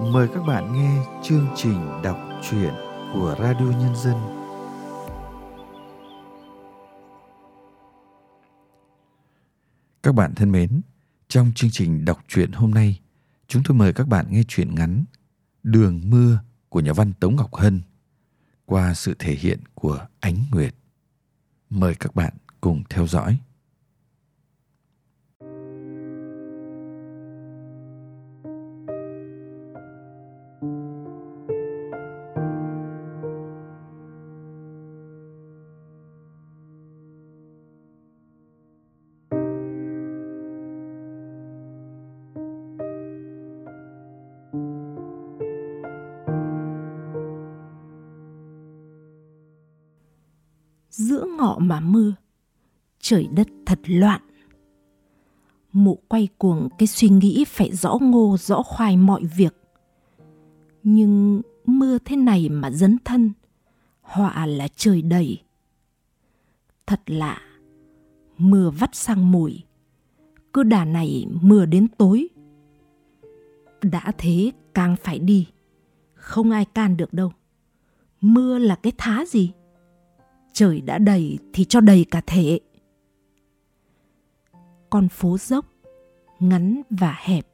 Mời các bạn nghe chương trình đọc truyện của Radio Nhân dân. Các bạn thân mến, trong chương trình đọc truyện hôm nay, chúng tôi mời các bạn nghe truyện ngắn Đường mưa của nhà văn Tống Ngọc Hân qua sự thể hiện của Ánh Nguyệt. Mời các bạn cùng theo dõi. Trời đất thật loạn. Mụ quay cuồng, cái suy nghĩ phải rõ ngô, rõ khoai mọi việc. Nhưng mưa thế này mà dấn thân, họa là trời đầy. Thật lạ, mưa vắt sang mùi, cứ đà này mưa đến tối. Đã thế càng phải đi, không ai can được đâu. Mưa là cái thá gì? Trời đã đầy thì cho đầy cả thể con phố dốc, ngắn và hẹp.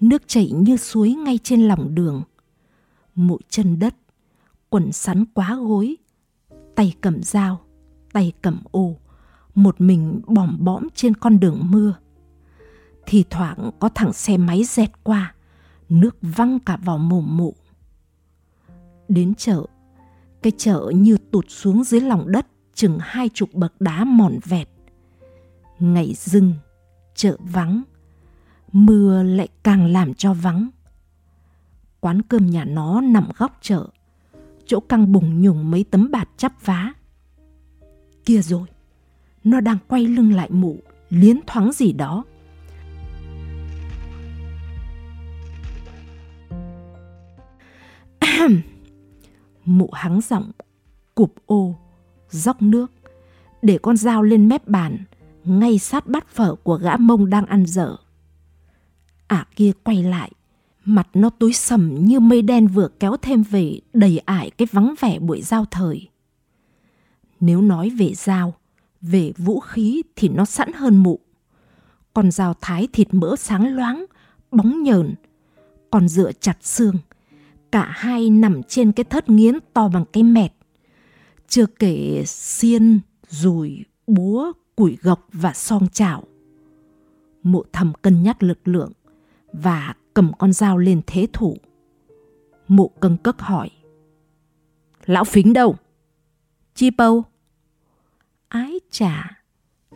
Nước chảy như suối ngay trên lòng đường. Mũi chân đất, quần sắn quá gối, tay cầm dao, tay cầm ô, một mình bòm bõm trên con đường mưa. Thì thoảng có thằng xe máy dẹt qua, nước văng cả vào mồm mụ. Đến chợ, cái chợ như tụt xuống dưới lòng đất chừng hai chục bậc đá mòn vẹt. Ngày rừng chợ vắng, mưa lại càng làm cho vắng. Quán cơm nhà nó nằm góc chợ, chỗ căng bùng nhùng mấy tấm bạt chắp vá. Kia rồi, nó đang quay lưng lại mụ, liến thoáng gì đó. mụ hắng giọng cụp ô dốc nước để con dao lên mép bàn ngay sát bát phở của gã mông đang ăn dở. Ả à kia quay lại mặt nó tối sầm như mây đen vừa kéo thêm về đầy ải cái vắng vẻ buổi giao thời. Nếu nói về dao về vũ khí thì nó sẵn hơn mụ. Còn dao thái thịt mỡ sáng loáng bóng nhờn. Còn dựa chặt xương cả hai nằm trên cái thớt nghiến to bằng cái mẹt. Chưa kể xiên, rùi, búa, củi gộc và song chảo. Mộ thầm cân nhắc lực lượng và cầm con dao lên thế thủ. Mộ cân cất hỏi. Lão phính đâu? Chi bâu? Ái chà,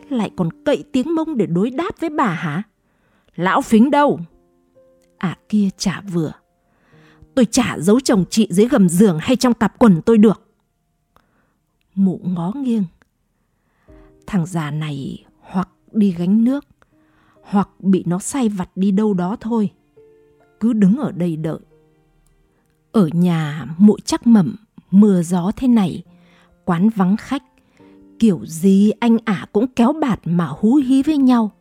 lại còn cậy tiếng mông để đối đáp với bà hả? Lão phính đâu? À kia chả vừa tôi chả giấu chồng chị dưới gầm giường hay trong cặp quần tôi được. Mụ ngó nghiêng. Thằng già này hoặc đi gánh nước, hoặc bị nó say vặt đi đâu đó thôi. Cứ đứng ở đây đợi. Ở nhà mụ chắc mẩm mưa gió thế này, quán vắng khách, kiểu gì anh ả cũng kéo bạt mà hú hí với nhau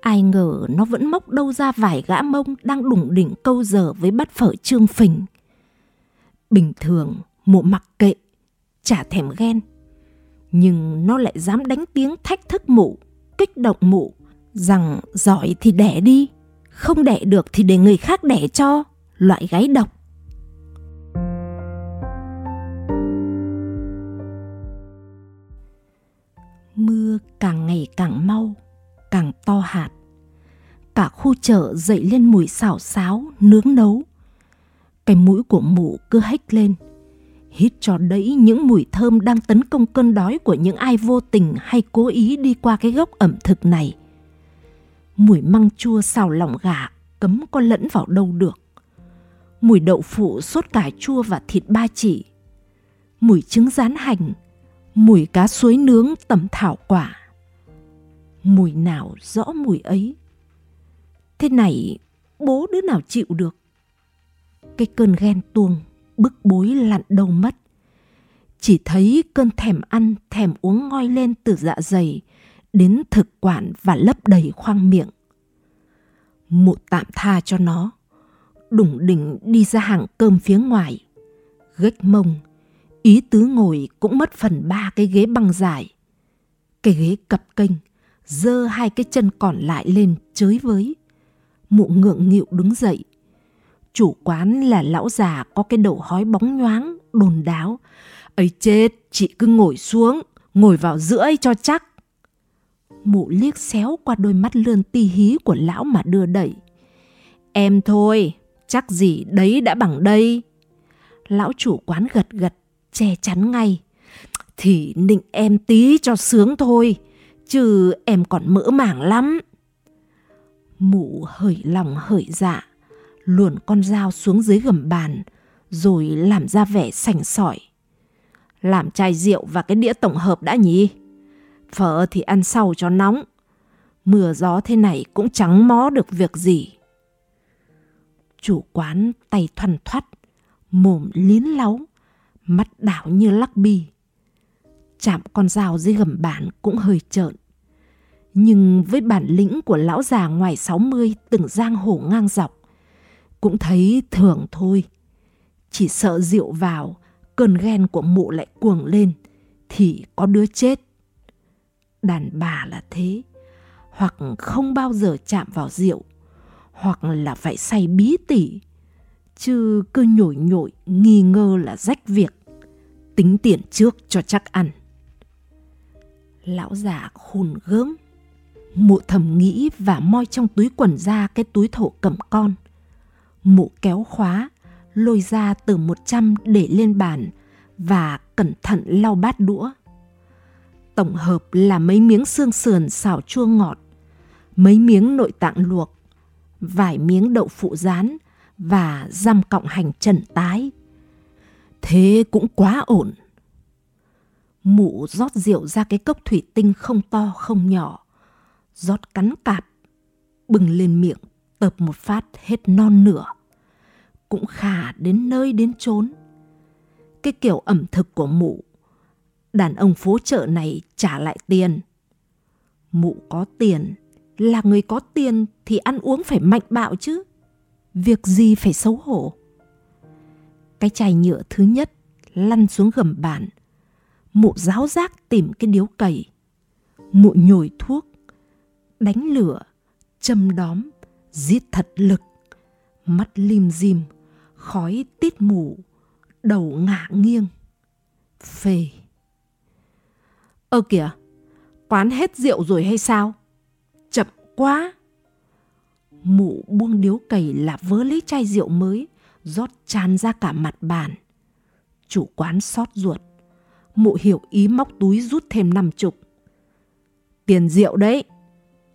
Ai ngờ nó vẫn móc đâu ra vài gã mông đang đủng đỉnh câu giờ với bắt phở trương phình. Bình thường, mụ mặc kệ, chả thèm ghen. Nhưng nó lại dám đánh tiếng thách thức mụ, kích động mụ, rằng giỏi thì đẻ đi, không đẻ được thì để người khác đẻ cho, loại gái độc. Mưa càng ngày càng mau, càng to hạt. Cả khu chợ dậy lên mùi xào xáo, nướng nấu. Cái mũi của mụ cứ hách lên, hít cho đẫy những mùi thơm đang tấn công cơn đói của những ai vô tình hay cố ý đi qua cái gốc ẩm thực này. Mùi măng chua xào lòng gà cấm có lẫn vào đâu được. Mùi đậu phụ sốt cải chua và thịt ba chỉ. Mùi trứng rán hành, mùi cá suối nướng tẩm thảo quả mùi nào rõ mùi ấy thế này bố đứa nào chịu được cái cơn ghen tuông bức bối lặn đâu mất chỉ thấy cơn thèm ăn thèm uống ngoi lên từ dạ dày đến thực quản và lấp đầy khoang miệng mụ tạm tha cho nó đủng đỉnh đi ra hàng cơm phía ngoài. Gách mông, ý tứ ngồi cũng mất phần ba cái ghế băng dài. Cái ghế cập kênh, dơ hai cái chân còn lại lên chới với. Mụ ngượng nghịu đứng dậy. Chủ quán là lão già có cái đầu hói bóng nhoáng, đồn đáo. ấy chết, chị cứ ngồi xuống, ngồi vào giữa ấy cho chắc. Mụ liếc xéo qua đôi mắt lươn ti hí của lão mà đưa đẩy. Em thôi, chắc gì đấy đã bằng đây. Lão chủ quán gật gật, che chắn ngay. Thì nịnh em tí cho sướng thôi, chứ em còn mỡ màng lắm. Mụ hởi lòng hởi dạ, luồn con dao xuống dưới gầm bàn, rồi làm ra vẻ sành sỏi. Làm chai rượu và cái đĩa tổng hợp đã nhỉ? Phở thì ăn sau cho nóng. Mưa gió thế này cũng chẳng mó được việc gì. Chủ quán tay thoăn thoắt, mồm liến láu, mắt đảo như lắc bi. Chạm con dao dưới gầm bàn cũng hơi trợn. Nhưng với bản lĩnh của lão già ngoài 60 từng giang hồ ngang dọc, cũng thấy thường thôi. Chỉ sợ rượu vào, cơn ghen của mụ lại cuồng lên, thì có đứa chết. Đàn bà là thế, hoặc không bao giờ chạm vào rượu, hoặc là phải say bí tỉ, chứ cứ nhồi nhồi nghi ngờ là rách việc, tính tiền trước cho chắc ăn. Lão già khôn gớm, mụ thầm nghĩ và moi trong túi quần ra cái túi thổ cầm con. Mụ kéo khóa, lôi ra từ một trăm để lên bàn và cẩn thận lau bát đũa. Tổng hợp là mấy miếng xương sườn xào chua ngọt, mấy miếng nội tạng luộc, vài miếng đậu phụ rán và răm cọng hành trần tái. Thế cũng quá ổn. Mụ rót rượu ra cái cốc thủy tinh không to không nhỏ, rót cắn cạp, bừng lên miệng tập một phát hết non nửa. Cũng khả đến nơi đến chốn. Cái kiểu ẩm thực của mụ, đàn ông phố chợ này trả lại tiền. Mụ có tiền, là người có tiền thì ăn uống phải mạnh bạo chứ. Việc gì phải xấu hổ. Cái chai nhựa thứ nhất lăn xuống gầm bàn. Mụ giáo giác tìm cái điếu cầy Mụ nhồi thuốc, đánh lửa, châm đóm, giết thật lực. Mắt lim dim, khói tít mù, đầu ngả nghiêng. Phê. Ơ kìa, quán hết rượu rồi hay sao? Chậm quá. Mụ buông điếu cày là vớ lấy chai rượu mới, rót tràn ra cả mặt bàn. Chủ quán xót ruột. Mụ hiểu ý móc túi rút thêm năm chục. Tiền rượu đấy.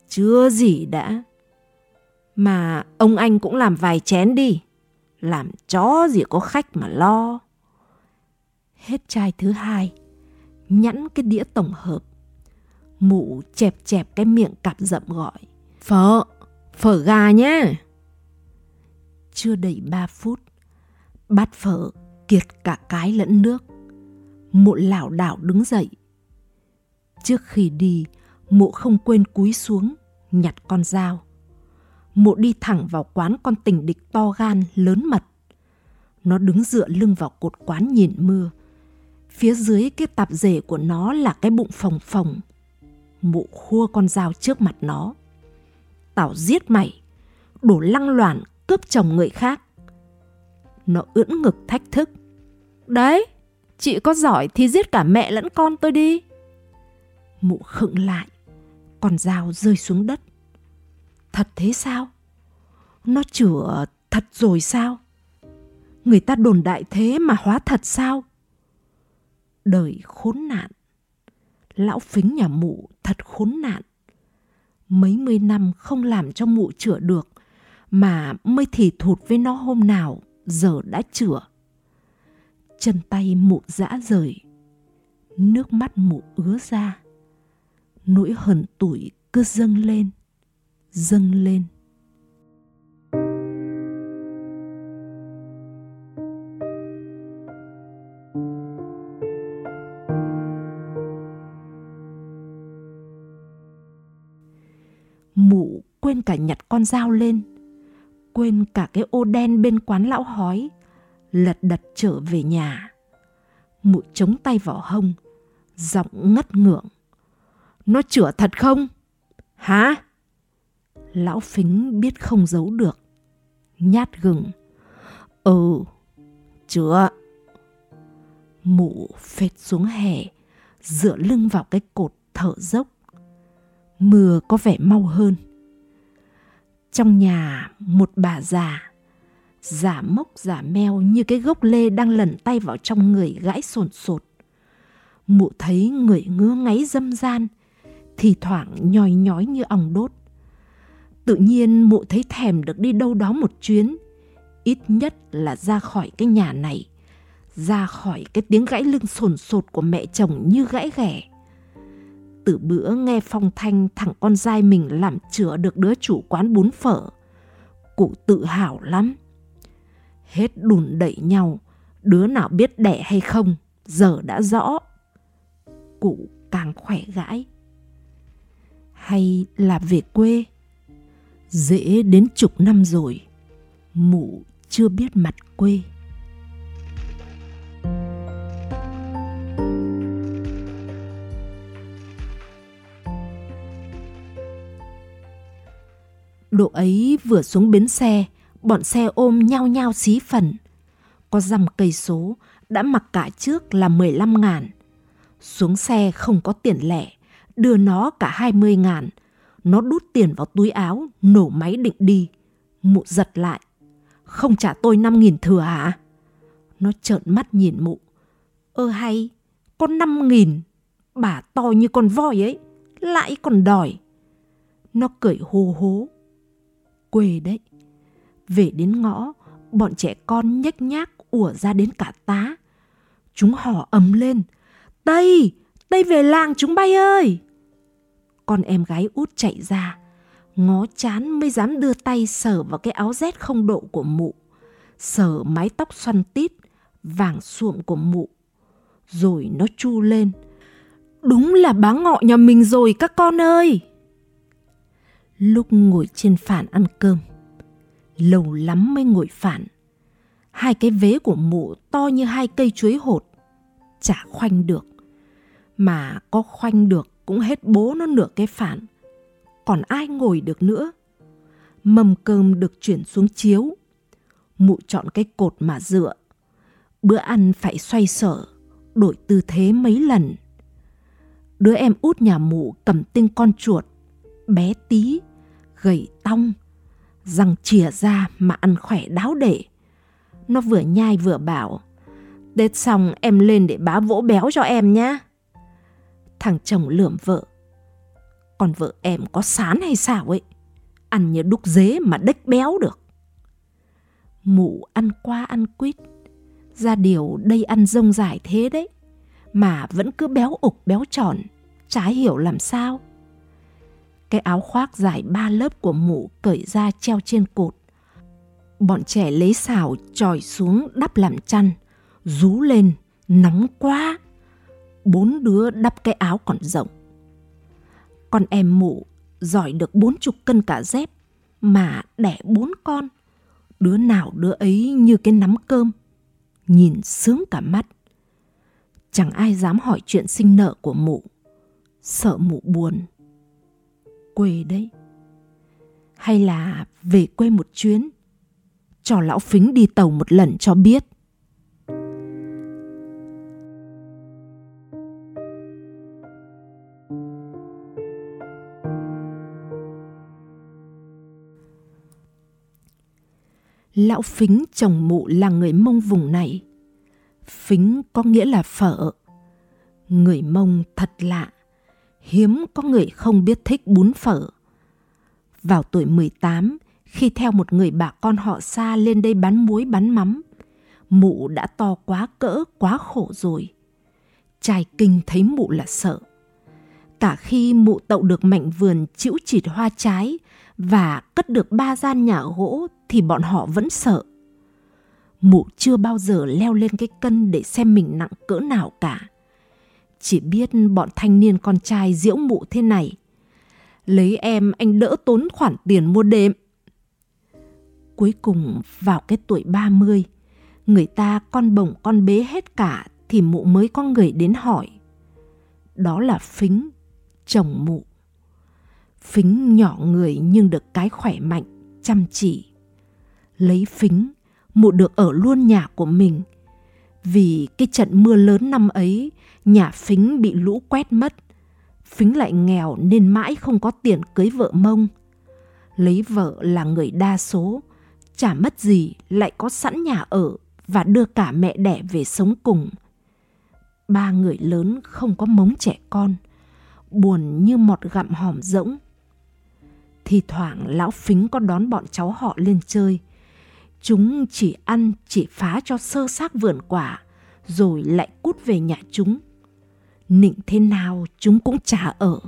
Chưa gì đã. Mà ông anh cũng làm vài chén đi. Làm chó gì có khách mà lo. Hết chai thứ hai, nhẵn cái đĩa tổng hợp. Mụ chẹp chẹp cái miệng cặp rậm gọi. Phở, phở gà nhé. Chưa đầy ba phút, bát phở kiệt cả cái lẫn nước. Mụ lảo đảo đứng dậy. Trước khi đi, mụ không quên cúi xuống, nhặt con dao. Mụ đi thẳng vào quán con tình địch to gan, lớn mật. Nó đứng dựa lưng vào cột quán nhìn mưa. Phía dưới cái tạp rể của nó là cái bụng phồng phồng. Mụ khua con dao trước mặt nó. Tao giết mày, đổ lăng loạn cướp chồng người khác. Nó ưỡn ngực thách thức. Đấy, chị có giỏi thì giết cả mẹ lẫn con tôi đi. Mụ khựng lại, con dao rơi xuống đất. Thật thế sao? Nó chữa thật rồi sao? Người ta đồn đại thế mà hóa thật sao? Đời khốn nạn. Lão phính nhà mụ thật khốn nạn. Mấy mươi năm không làm cho mụ chữa được mà mới thì thụt với nó hôm nào giờ đã chữa. Chân tay mụ dã rời, nước mắt mụ ứa ra. Nỗi hận tuổi cứ dâng lên, dâng lên. Mụ quên cả nhặt con dao lên quên cả cái ô đen bên quán lão hói, lật đật trở về nhà. Mụ chống tay vào hông, giọng ngất ngưỡng. Nó chữa thật không? Hả? Lão phính biết không giấu được. Nhát gừng. Ừ, chữa. Mụ phệt xuống hè, dựa lưng vào cái cột thở dốc. Mưa có vẻ mau hơn. Trong nhà một bà già, giả mốc giả meo như cái gốc lê đang lẩn tay vào trong người gãi sồn sột. Mụ thấy người ngứa ngáy dâm gian, thì thoảng nhòi nhói như ong đốt. Tự nhiên mụ thấy thèm được đi đâu đó một chuyến, ít nhất là ra khỏi cái nhà này, ra khỏi cái tiếng gãy lưng sồn sột của mẹ chồng như gãy ghẻ. Từ bữa nghe phong thanh thằng con dai mình làm chữa được đứa chủ quán bún phở, cụ tự hào lắm. Hết đùn đẩy nhau, đứa nào biết đẻ hay không, giờ đã rõ. Cụ càng khỏe gãi hay là về quê dễ đến chục năm rồi. Mụ chưa biết mặt quê. Độ ấy vừa xuống bến xe, bọn xe ôm nhau nhau xí phần. Có dăm cây số, đã mặc cả trước là 15 ngàn. Xuống xe không có tiền lẻ, đưa nó cả hai mươi ngàn. Nó đút tiền vào túi áo, nổ máy định đi. Mụ giật lại. Không trả tôi năm nghìn thừa hả? Nó trợn mắt nhìn mụ. Ơ hay, có năm nghìn, bà to như con voi ấy, lại còn đòi. Nó cười hô hố. Quê đấy. Về đến ngõ, bọn trẻ con nhếch nhác ủa ra đến cả tá. Chúng hò ầm lên. Tây, Tây về làng chúng bay ơi! Con em gái út chạy ra, ngó chán mới dám đưa tay sờ vào cái áo rét không độ của mụ, sờ mái tóc xoăn tít, vàng suộm của mụ. Rồi nó chu lên. Đúng là bá ngọ nhà mình rồi các con ơi! Lúc ngồi trên phản ăn cơm, lâu lắm mới ngồi phản. Hai cái vế của mụ to như hai cây chuối hột, chả khoanh được mà có khoanh được cũng hết bố nó nửa cái phản. Còn ai ngồi được nữa? Mâm cơm được chuyển xuống chiếu. Mụ chọn cái cột mà dựa. Bữa ăn phải xoay sở, đổi tư thế mấy lần. Đứa em út nhà mụ cầm tinh con chuột, bé tí, gầy tong, răng chìa ra mà ăn khỏe đáo để. Nó vừa nhai vừa bảo, Tết xong em lên để bá vỗ béo cho em nhé. Thằng chồng lườm vợ. Còn vợ em có sán hay sao ấy? Ăn như đúc dế mà đếch béo được. Mụ ăn qua ăn quýt. Ra điều đây ăn rông dài thế đấy. Mà vẫn cứ béo ục béo tròn. Chả hiểu làm sao. Cái áo khoác dài ba lớp của mụ cởi ra treo trên cột. Bọn trẻ lấy xào tròi xuống đắp làm chăn. Rú lên, nóng quá bốn đứa đắp cái áo còn rộng. Con em mụ giỏi được bốn chục cân cả dép mà đẻ bốn con. Đứa nào đứa ấy như cái nắm cơm, nhìn sướng cả mắt. Chẳng ai dám hỏi chuyện sinh nợ của mụ, sợ mụ buồn. Quê đấy. Hay là về quê một chuyến, cho lão phính đi tàu một lần cho biết. Lão Phính chồng mụ là người Mông vùng này. Phính có nghĩa là phở. Người Mông thật lạ. Hiếm có người không biết thích bún phở. Vào tuổi 18, khi theo một người bà con họ xa lên đây bán muối bán mắm, mụ đã to quá cỡ, quá khổ rồi. Trai kinh thấy mụ là sợ. Cả khi mụ tậu được mảnh vườn chịu chịt hoa trái và cất được ba gian nhà gỗ thì bọn họ vẫn sợ. Mụ chưa bao giờ leo lên cái cân để xem mình nặng cỡ nào cả. Chỉ biết bọn thanh niên con trai diễu mụ thế này. Lấy em anh đỡ tốn khoản tiền mua đệm. Cuối cùng vào cái tuổi 30, người ta con bồng con bế hết cả thì mụ mới có người đến hỏi. Đó là Phính, chồng mụ. Phính nhỏ người nhưng được cái khỏe mạnh, chăm chỉ. Lấy Phính, mụ được ở luôn nhà của mình. Vì cái trận mưa lớn năm ấy, nhà Phính bị lũ quét mất. Phính lại nghèo nên mãi không có tiền cưới vợ mông. Lấy vợ là người đa số, chả mất gì lại có sẵn nhà ở và đưa cả mẹ đẻ về sống cùng. Ba người lớn không có mống trẻ con, buồn như mọt gặm hòm rỗng. Thì thoảng lão phính có đón bọn cháu họ lên chơi. Chúng chỉ ăn, chỉ phá cho sơ xác vườn quả, rồi lại cút về nhà chúng. Nịnh thế nào chúng cũng chả ở.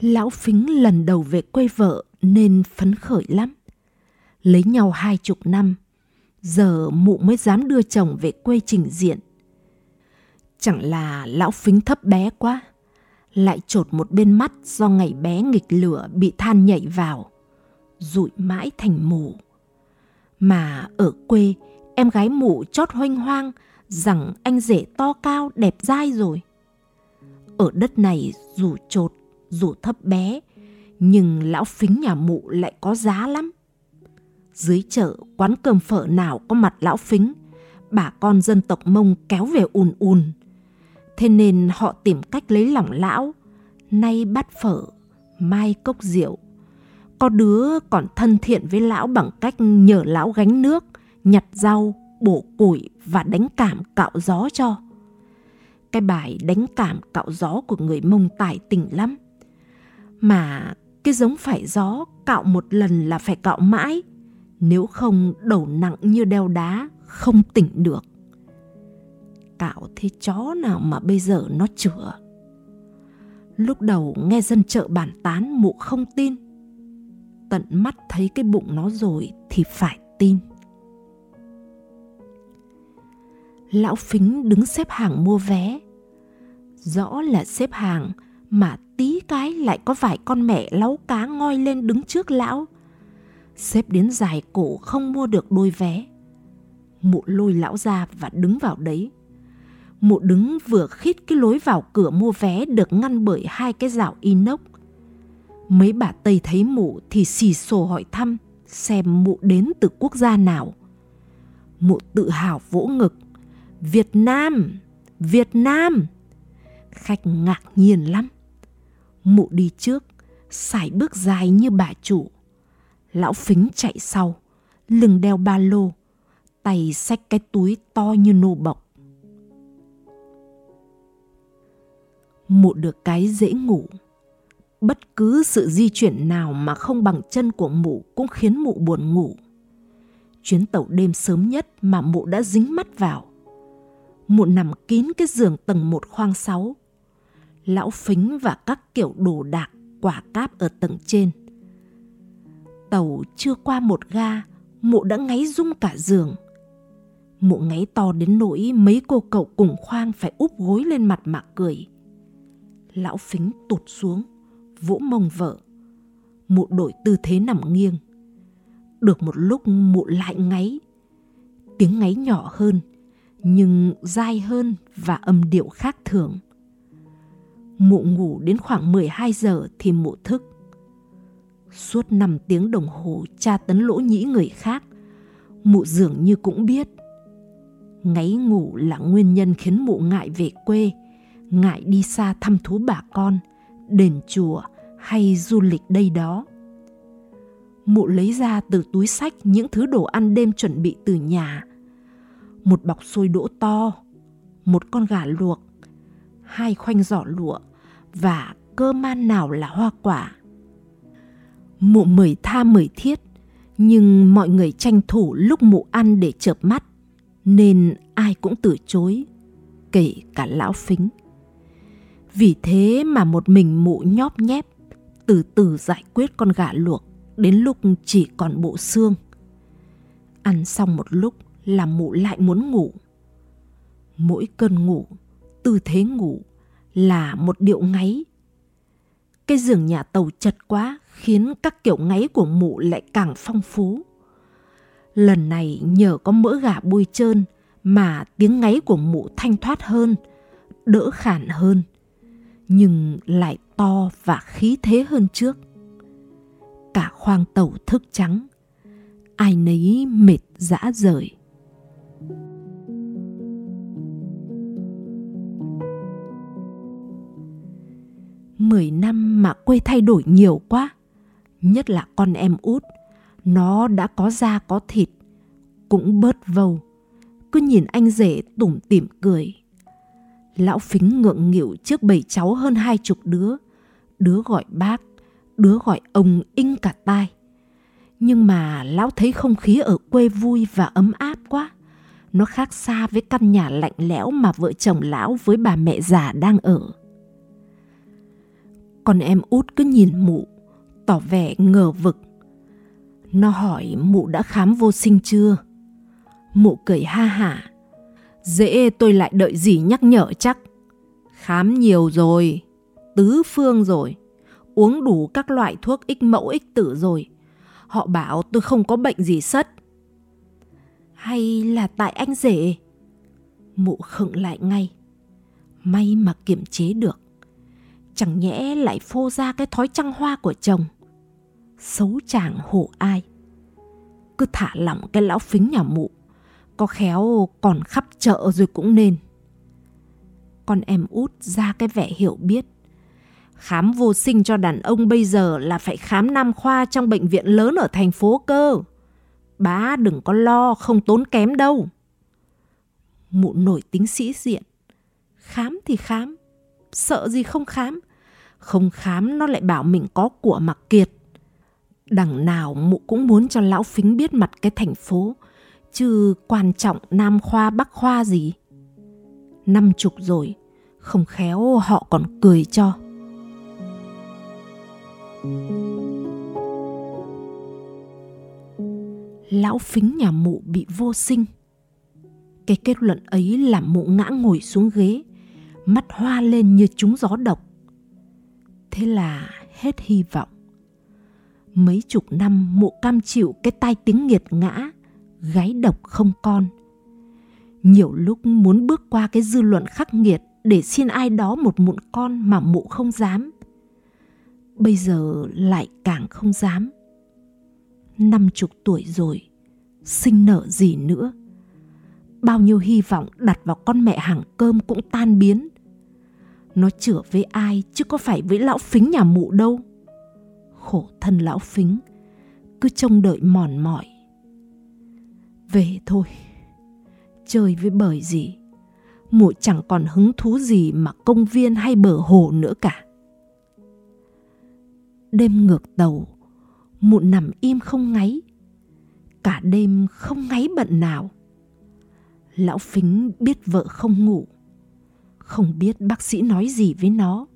Lão Phính lần đầu về quê vợ nên phấn khởi lắm. Lấy nhau hai chục năm, giờ mụ mới dám đưa chồng về quê trình diện. Chẳng là lão Phính thấp bé quá, lại trột một bên mắt do ngày bé nghịch lửa bị than nhảy vào, rụi mãi thành mù. Mà ở quê, em gái mụ chót hoanh hoang rằng anh rể to cao đẹp dai rồi. Ở đất này dù trột dù thấp bé, nhưng lão phính nhà mụ lại có giá lắm. Dưới chợ, quán cơm phở nào có mặt lão phính, bà con dân tộc Mông kéo về ùn ùn. Thế nên họ tìm cách lấy lòng lão, nay bát phở, mai cốc rượu. Có đứa còn thân thiện với lão bằng cách nhờ lão gánh nước, nhặt rau, bổ củi và đánh cảm cạo gió cho. Cái bài đánh cảm cạo gió của người Mông tài tình lắm mà cái giống phải gió cạo một lần là phải cạo mãi, nếu không đầu nặng như đeo đá, không tỉnh được. Cạo thế chó nào mà bây giờ nó chữa. Lúc đầu nghe dân chợ bàn tán mụ không tin. Tận mắt thấy cái bụng nó rồi thì phải tin. Lão Phính đứng xếp hàng mua vé. Rõ là xếp hàng mà tí cái lại có vài con mẹ láu cá ngoi lên đứng trước lão. Xếp đến dài cổ không mua được đôi vé. Mụ lôi lão ra và đứng vào đấy. Mụ đứng vừa khít cái lối vào cửa mua vé được ngăn bởi hai cái rào inox. Mấy bà Tây thấy mụ thì xì xồ hỏi thăm xem mụ đến từ quốc gia nào. Mụ tự hào vỗ ngực. Việt Nam! Việt Nam! Khách ngạc nhiên lắm. Mụ đi trước, sải bước dài như bà chủ. Lão phính chạy sau, lưng đeo ba lô, tay xách cái túi to như nô bọc. Mụ được cái dễ ngủ. Bất cứ sự di chuyển nào mà không bằng chân của mụ cũng khiến mụ buồn ngủ. Chuyến tàu đêm sớm nhất mà mụ đã dính mắt vào. Mụ nằm kín cái giường tầng một khoang sáu, lão phính và các kiểu đồ đạc, quả cáp ở tầng trên. Tàu chưa qua một ga, mụ đã ngáy rung cả giường. Mụ ngáy to đến nỗi mấy cô cậu cùng khoang phải úp gối lên mặt mà cười. Lão phính tụt xuống, vỗ mông vợ. Mụ đổi tư thế nằm nghiêng. Được một lúc mụ lại ngáy. Tiếng ngáy nhỏ hơn, nhưng dai hơn và âm điệu khác thường. Mụ ngủ đến khoảng 12 giờ thì mụ thức. Suốt 5 tiếng đồng hồ tra tấn lỗ nhĩ người khác, mụ dường như cũng biết. Ngáy ngủ là nguyên nhân khiến mụ ngại về quê, ngại đi xa thăm thú bà con, đền chùa hay du lịch đây đó. Mụ lấy ra từ túi sách những thứ đồ ăn đêm chuẩn bị từ nhà. Một bọc xôi đỗ to, một con gà luộc, hai khoanh giỏ lụa và cơ man nào là hoa quả. Mụ mời tha mời thiết, nhưng mọi người tranh thủ lúc mụ ăn để chợp mắt, nên ai cũng từ chối, kể cả lão phính. Vì thế mà một mình mụ nhóp nhép, từ từ giải quyết con gà luộc đến lúc chỉ còn bộ xương. Ăn xong một lúc, là mụ lại muốn ngủ. Mỗi cơn ngủ, tư thế ngủ là một điệu ngáy. Cái giường nhà tàu chật quá khiến các kiểu ngáy của mụ lại càng phong phú. Lần này nhờ có mỡ gà bôi trơn mà tiếng ngáy của mụ thanh thoát hơn, đỡ khản hơn, nhưng lại to và khí thế hơn trước. Cả khoang tàu thức trắng, ai nấy mệt dã rời. Mười năm mà quê thay đổi nhiều quá, nhất là con em út, nó đã có da có thịt, cũng bớt vâu, cứ nhìn anh rể tủm tỉm cười. Lão phính ngượng nghịu trước bảy cháu hơn hai chục đứa, đứa gọi bác, đứa gọi ông inh cả tai. Nhưng mà lão thấy không khí ở quê vui và ấm áp quá. Nó khác xa với căn nhà lạnh lẽo mà vợ chồng lão với bà mẹ già đang ở. Con em út cứ nhìn mụ, tỏ vẻ ngờ vực. Nó hỏi mụ đã khám vô sinh chưa? Mụ cười ha hả. Dễ tôi lại đợi gì nhắc nhở chắc. Khám nhiều rồi, tứ phương rồi, uống đủ các loại thuốc ích mẫu ích tử rồi. Họ bảo tôi không có bệnh gì sất. Hay là tại anh rể? Mụ khựng lại ngay. May mà kiềm chế được. Chẳng nhẽ lại phô ra cái thói trăng hoa của chồng. Xấu chàng hổ ai. Cứ thả lỏng cái lão phính nhà mụ có khéo còn khắp chợ rồi cũng nên. Con em út ra cái vẻ hiểu biết. Khám vô sinh cho đàn ông bây giờ là phải khám nam khoa trong bệnh viện lớn ở thành phố cơ. Bá đừng có lo không tốn kém đâu. Mụ nổi tính sĩ diện. Khám thì khám, sợ gì không khám. Không khám nó lại bảo mình có của mặc kiệt. Đằng nào mụ cũng muốn cho lão phính biết mặt cái thành phố chứ quan trọng nam khoa bắc khoa gì. Năm chục rồi, không khéo họ còn cười cho. Lão phính nhà mụ bị vô sinh. Cái kết luận ấy làm mụ ngã ngồi xuống ghế, mắt hoa lên như trúng gió độc. Thế là hết hy vọng. Mấy chục năm mụ cam chịu cái tai tiếng nghiệt ngã, gái độc không con. Nhiều lúc muốn bước qua cái dư luận khắc nghiệt để xin ai đó một mụn con mà mụ không dám. Bây giờ lại càng không dám. Năm chục tuổi rồi, sinh nở gì nữa. Bao nhiêu hy vọng đặt vào con mẹ hàng cơm cũng tan biến. Nó chữa với ai chứ có phải với lão phính nhà mụ đâu. Khổ thân lão phính, cứ trông đợi mòn mỏi. Về thôi. Chơi với bời gì? Mụ chẳng còn hứng thú gì mà công viên hay bờ hồ nữa cả. Đêm ngược tàu mụ nằm im không ngáy. Cả đêm không ngáy bận nào. Lão phính biết vợ không ngủ. Không biết bác sĩ nói gì với nó.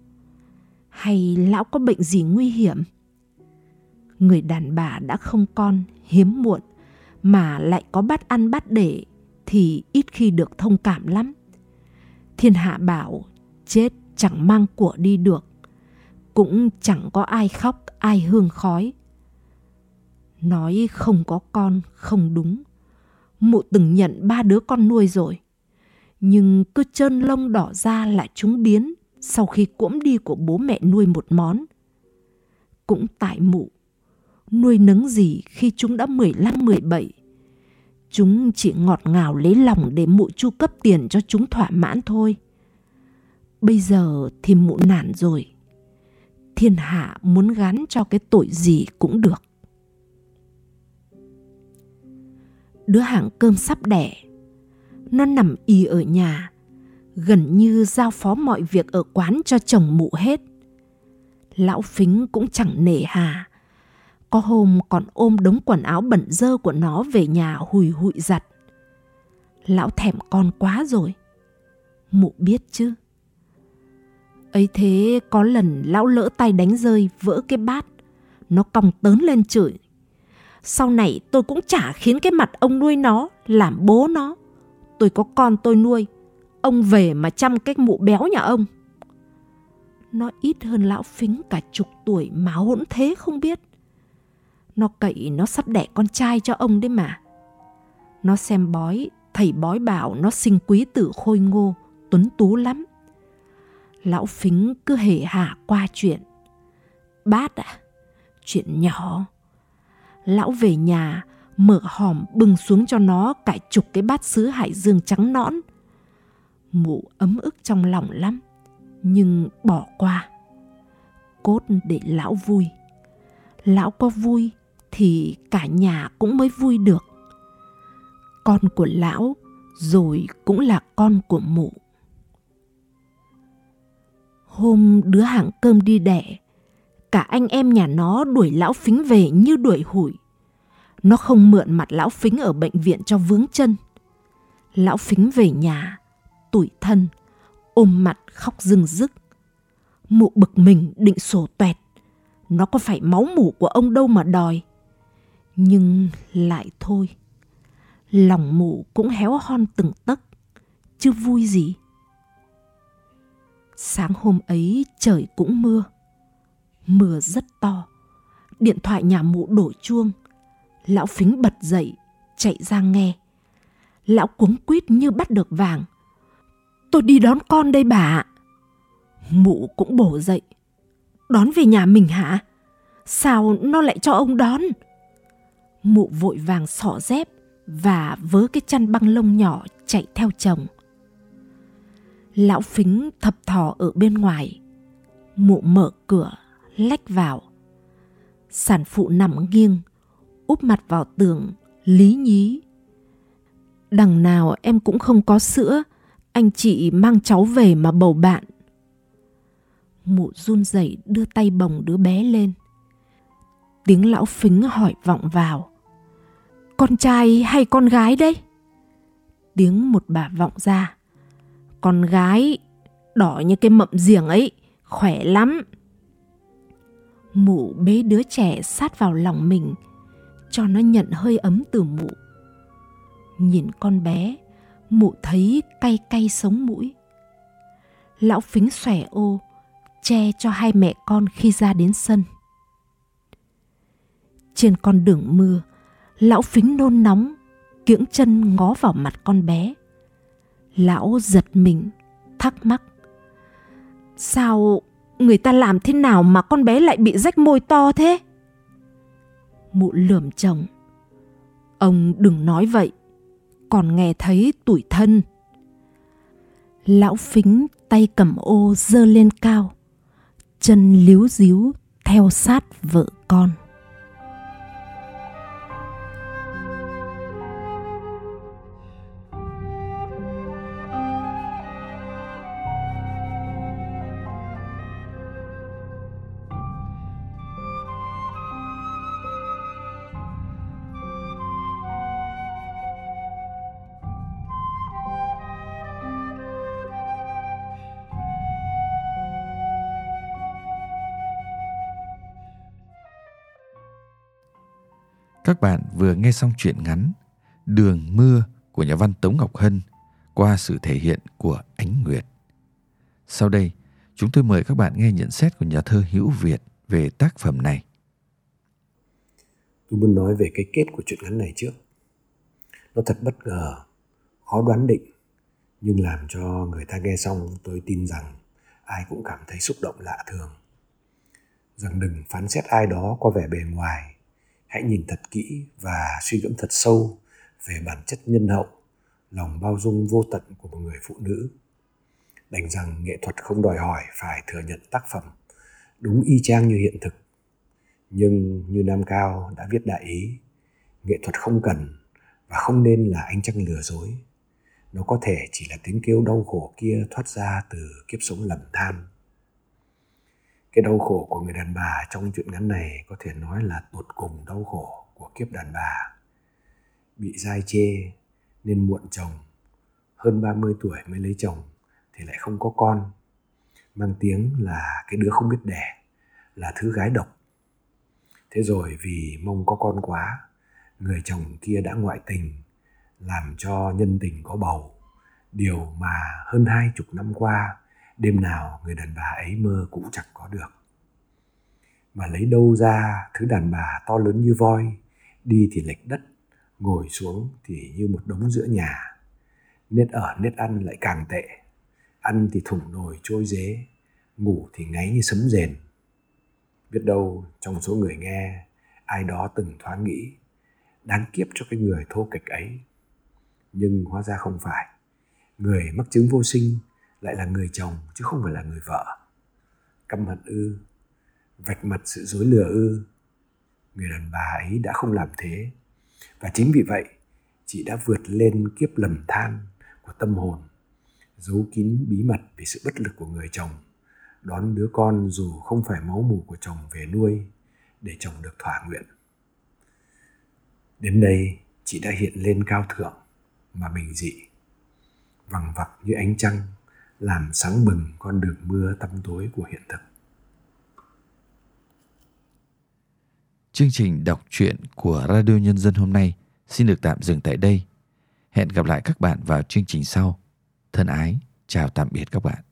Hay lão có bệnh gì nguy hiểm? Người đàn bà đã không con hiếm muộn mà lại có bắt ăn bắt để thì ít khi được thông cảm lắm. Thiên hạ bảo chết chẳng mang của đi được, cũng chẳng có ai khóc ai hương khói. Nói không có con không đúng. Mụ từng nhận ba đứa con nuôi rồi. Nhưng cứ trơn lông đỏ ra lại chúng biến sau khi cuỗm đi của bố mẹ nuôi một món. Cũng tại mụ nuôi nấng gì khi chúng đã 15-17. Chúng chỉ ngọt ngào lấy lòng để mụ chu cấp tiền cho chúng thỏa mãn thôi. Bây giờ thì mụ nản rồi. Thiên hạ muốn gắn cho cái tội gì cũng được. Đứa hàng cơm sắp đẻ. Nó nằm y ở nhà, gần như giao phó mọi việc ở quán cho chồng mụ hết. Lão Phính cũng chẳng nể hà có hôm còn ôm đống quần áo bẩn dơ của nó về nhà hùi hụi giặt. Lão thèm con quá rồi. Mụ biết chứ. Ấy thế có lần lão lỡ tay đánh rơi vỡ cái bát. Nó còng tớn lên chửi. Sau này tôi cũng chả khiến cái mặt ông nuôi nó, làm bố nó. Tôi có con tôi nuôi. Ông về mà chăm cái mụ béo nhà ông. Nó ít hơn lão phính cả chục tuổi mà hỗn thế không biết. Nó cậy nó sắp đẻ con trai cho ông đấy mà. Nó xem bói, thầy bói bảo nó sinh quý tử khôi ngô, tuấn tú lắm. Lão phính cứ hề hạ qua chuyện. Bát à, chuyện nhỏ. Lão về nhà, mở hòm bưng xuống cho nó cả chục cái bát sứ hải dương trắng nõn. Mụ ấm ức trong lòng lắm, nhưng bỏ qua. Cốt để lão vui. Lão có vui thì cả nhà cũng mới vui được. Con của lão rồi cũng là con của mụ. Hôm đứa hàng cơm đi đẻ, cả anh em nhà nó đuổi lão phính về như đuổi hủi. Nó không mượn mặt lão phính ở bệnh viện cho vướng chân. Lão phính về nhà, tủi thân, ôm mặt khóc rưng rức. Mụ bực mình định sổ toẹt. Nó có phải máu mủ của ông đâu mà đòi. Nhưng lại thôi. Lòng mụ cũng héo hon từng tấc, chứ vui gì. Sáng hôm ấy trời cũng mưa. Mưa rất to. Điện thoại nhà mụ đổ chuông. Lão phính bật dậy, chạy ra nghe. Lão cuống quýt như bắt được vàng. Tôi đi đón con đây bà Mụ cũng bổ dậy. Đón về nhà mình hả? Sao nó lại cho ông đón? Mụ vội vàng xỏ dép và vớ cái chăn băng lông nhỏ chạy theo chồng. Lão phính thập thò ở bên ngoài. Mụ mở cửa, lách vào. Sản phụ nằm nghiêng, úp mặt vào tường, lý nhí. Đằng nào em cũng không có sữa, anh chị mang cháu về mà bầu bạn. Mụ run rẩy đưa tay bồng đứa bé lên. Tiếng lão phính hỏi vọng vào. Con trai hay con gái đấy? Tiếng một bà vọng ra. Con gái, đỏ như cái mậm giềng ấy, khỏe lắm. Mụ bế đứa trẻ sát vào lòng mình, cho nó nhận hơi ấm từ mụ. Nhìn con bé, mụ thấy cay cay sống mũi. Lão phính xòe ô, che cho hai mẹ con khi ra đến sân. Trên con đường mưa, lão phính nôn nóng, kiễng chân ngó vào mặt con bé. Lão giật mình, thắc mắc. Sao người ta làm thế nào mà con bé lại bị rách môi to thế? Mụ lườm chồng. Ông đừng nói vậy, còn nghe thấy tủi thân. Lão phính tay cầm ô dơ lên cao, chân líu díu theo sát vợ con. Các bạn vừa nghe xong truyện ngắn Đường mưa của nhà văn Tống Ngọc Hân qua sự thể hiện của Ánh Nguyệt. Sau đây, chúng tôi mời các bạn nghe nhận xét của nhà thơ Hữu Việt về tác phẩm này. Tôi muốn nói về cái kết của truyện ngắn này trước. Nó thật bất ngờ, khó đoán định, nhưng làm cho người ta nghe xong tôi tin rằng ai cũng cảm thấy xúc động lạ thường. Rằng đừng phán xét ai đó qua vẻ bề ngoài hãy nhìn thật kỹ và suy ngẫm thật sâu về bản chất nhân hậu, lòng bao dung vô tận của một người phụ nữ. Đành rằng nghệ thuật không đòi hỏi phải thừa nhận tác phẩm đúng y chang như hiện thực. Nhưng như nam cao đã viết đại ý, nghệ thuật không cần và không nên là ánh trăng lừa dối. Nó có thể chỉ là tiếng kêu đau khổ kia thoát ra từ kiếp sống lầm than cái đau khổ của người đàn bà trong chuyện ngắn này có thể nói là tột cùng đau khổ của kiếp đàn bà. Bị dai chê nên muộn chồng, hơn 30 tuổi mới lấy chồng thì lại không có con. Mang tiếng là cái đứa không biết đẻ, là thứ gái độc. Thế rồi vì mong có con quá, người chồng kia đã ngoại tình, làm cho nhân tình có bầu. Điều mà hơn hai chục năm qua đêm nào người đàn bà ấy mơ cũng chẳng có được. Mà lấy đâu ra, thứ đàn bà to lớn như voi, đi thì lệch đất, ngồi xuống thì như một đống giữa nhà. Nết ở nết ăn lại càng tệ. Ăn thì thủng nồi trôi dế, ngủ thì ngáy như sấm rền. Biết đâu trong số người nghe, ai đó từng thoáng nghĩ, đáng kiếp cho cái người thô kịch ấy. Nhưng hóa ra không phải. Người mắc chứng vô sinh lại là người chồng, chứ không phải là người vợ. Căm hận ư, vạch mặt sự dối lừa ư. Người đàn bà ấy đã không làm thế. Và chính vì vậy, chị đã vượt lên kiếp lầm than của tâm hồn, giấu kín bí mật về sự bất lực của người chồng, đón đứa con dù không phải máu mủ của chồng về nuôi để chồng được thỏa nguyện. Đến đây, chị đã hiện lên cao thượng mà bình dị, vằng vặc như ánh trăng làm sáng bừng con đường mưa tăm tối của hiện thực Chương trình đọc truyện của Radio Nhân dân hôm nay xin được tạm dừng tại đây. Hẹn gặp lại các bạn vào chương trình sau. Thân ái, chào tạm biệt các bạn.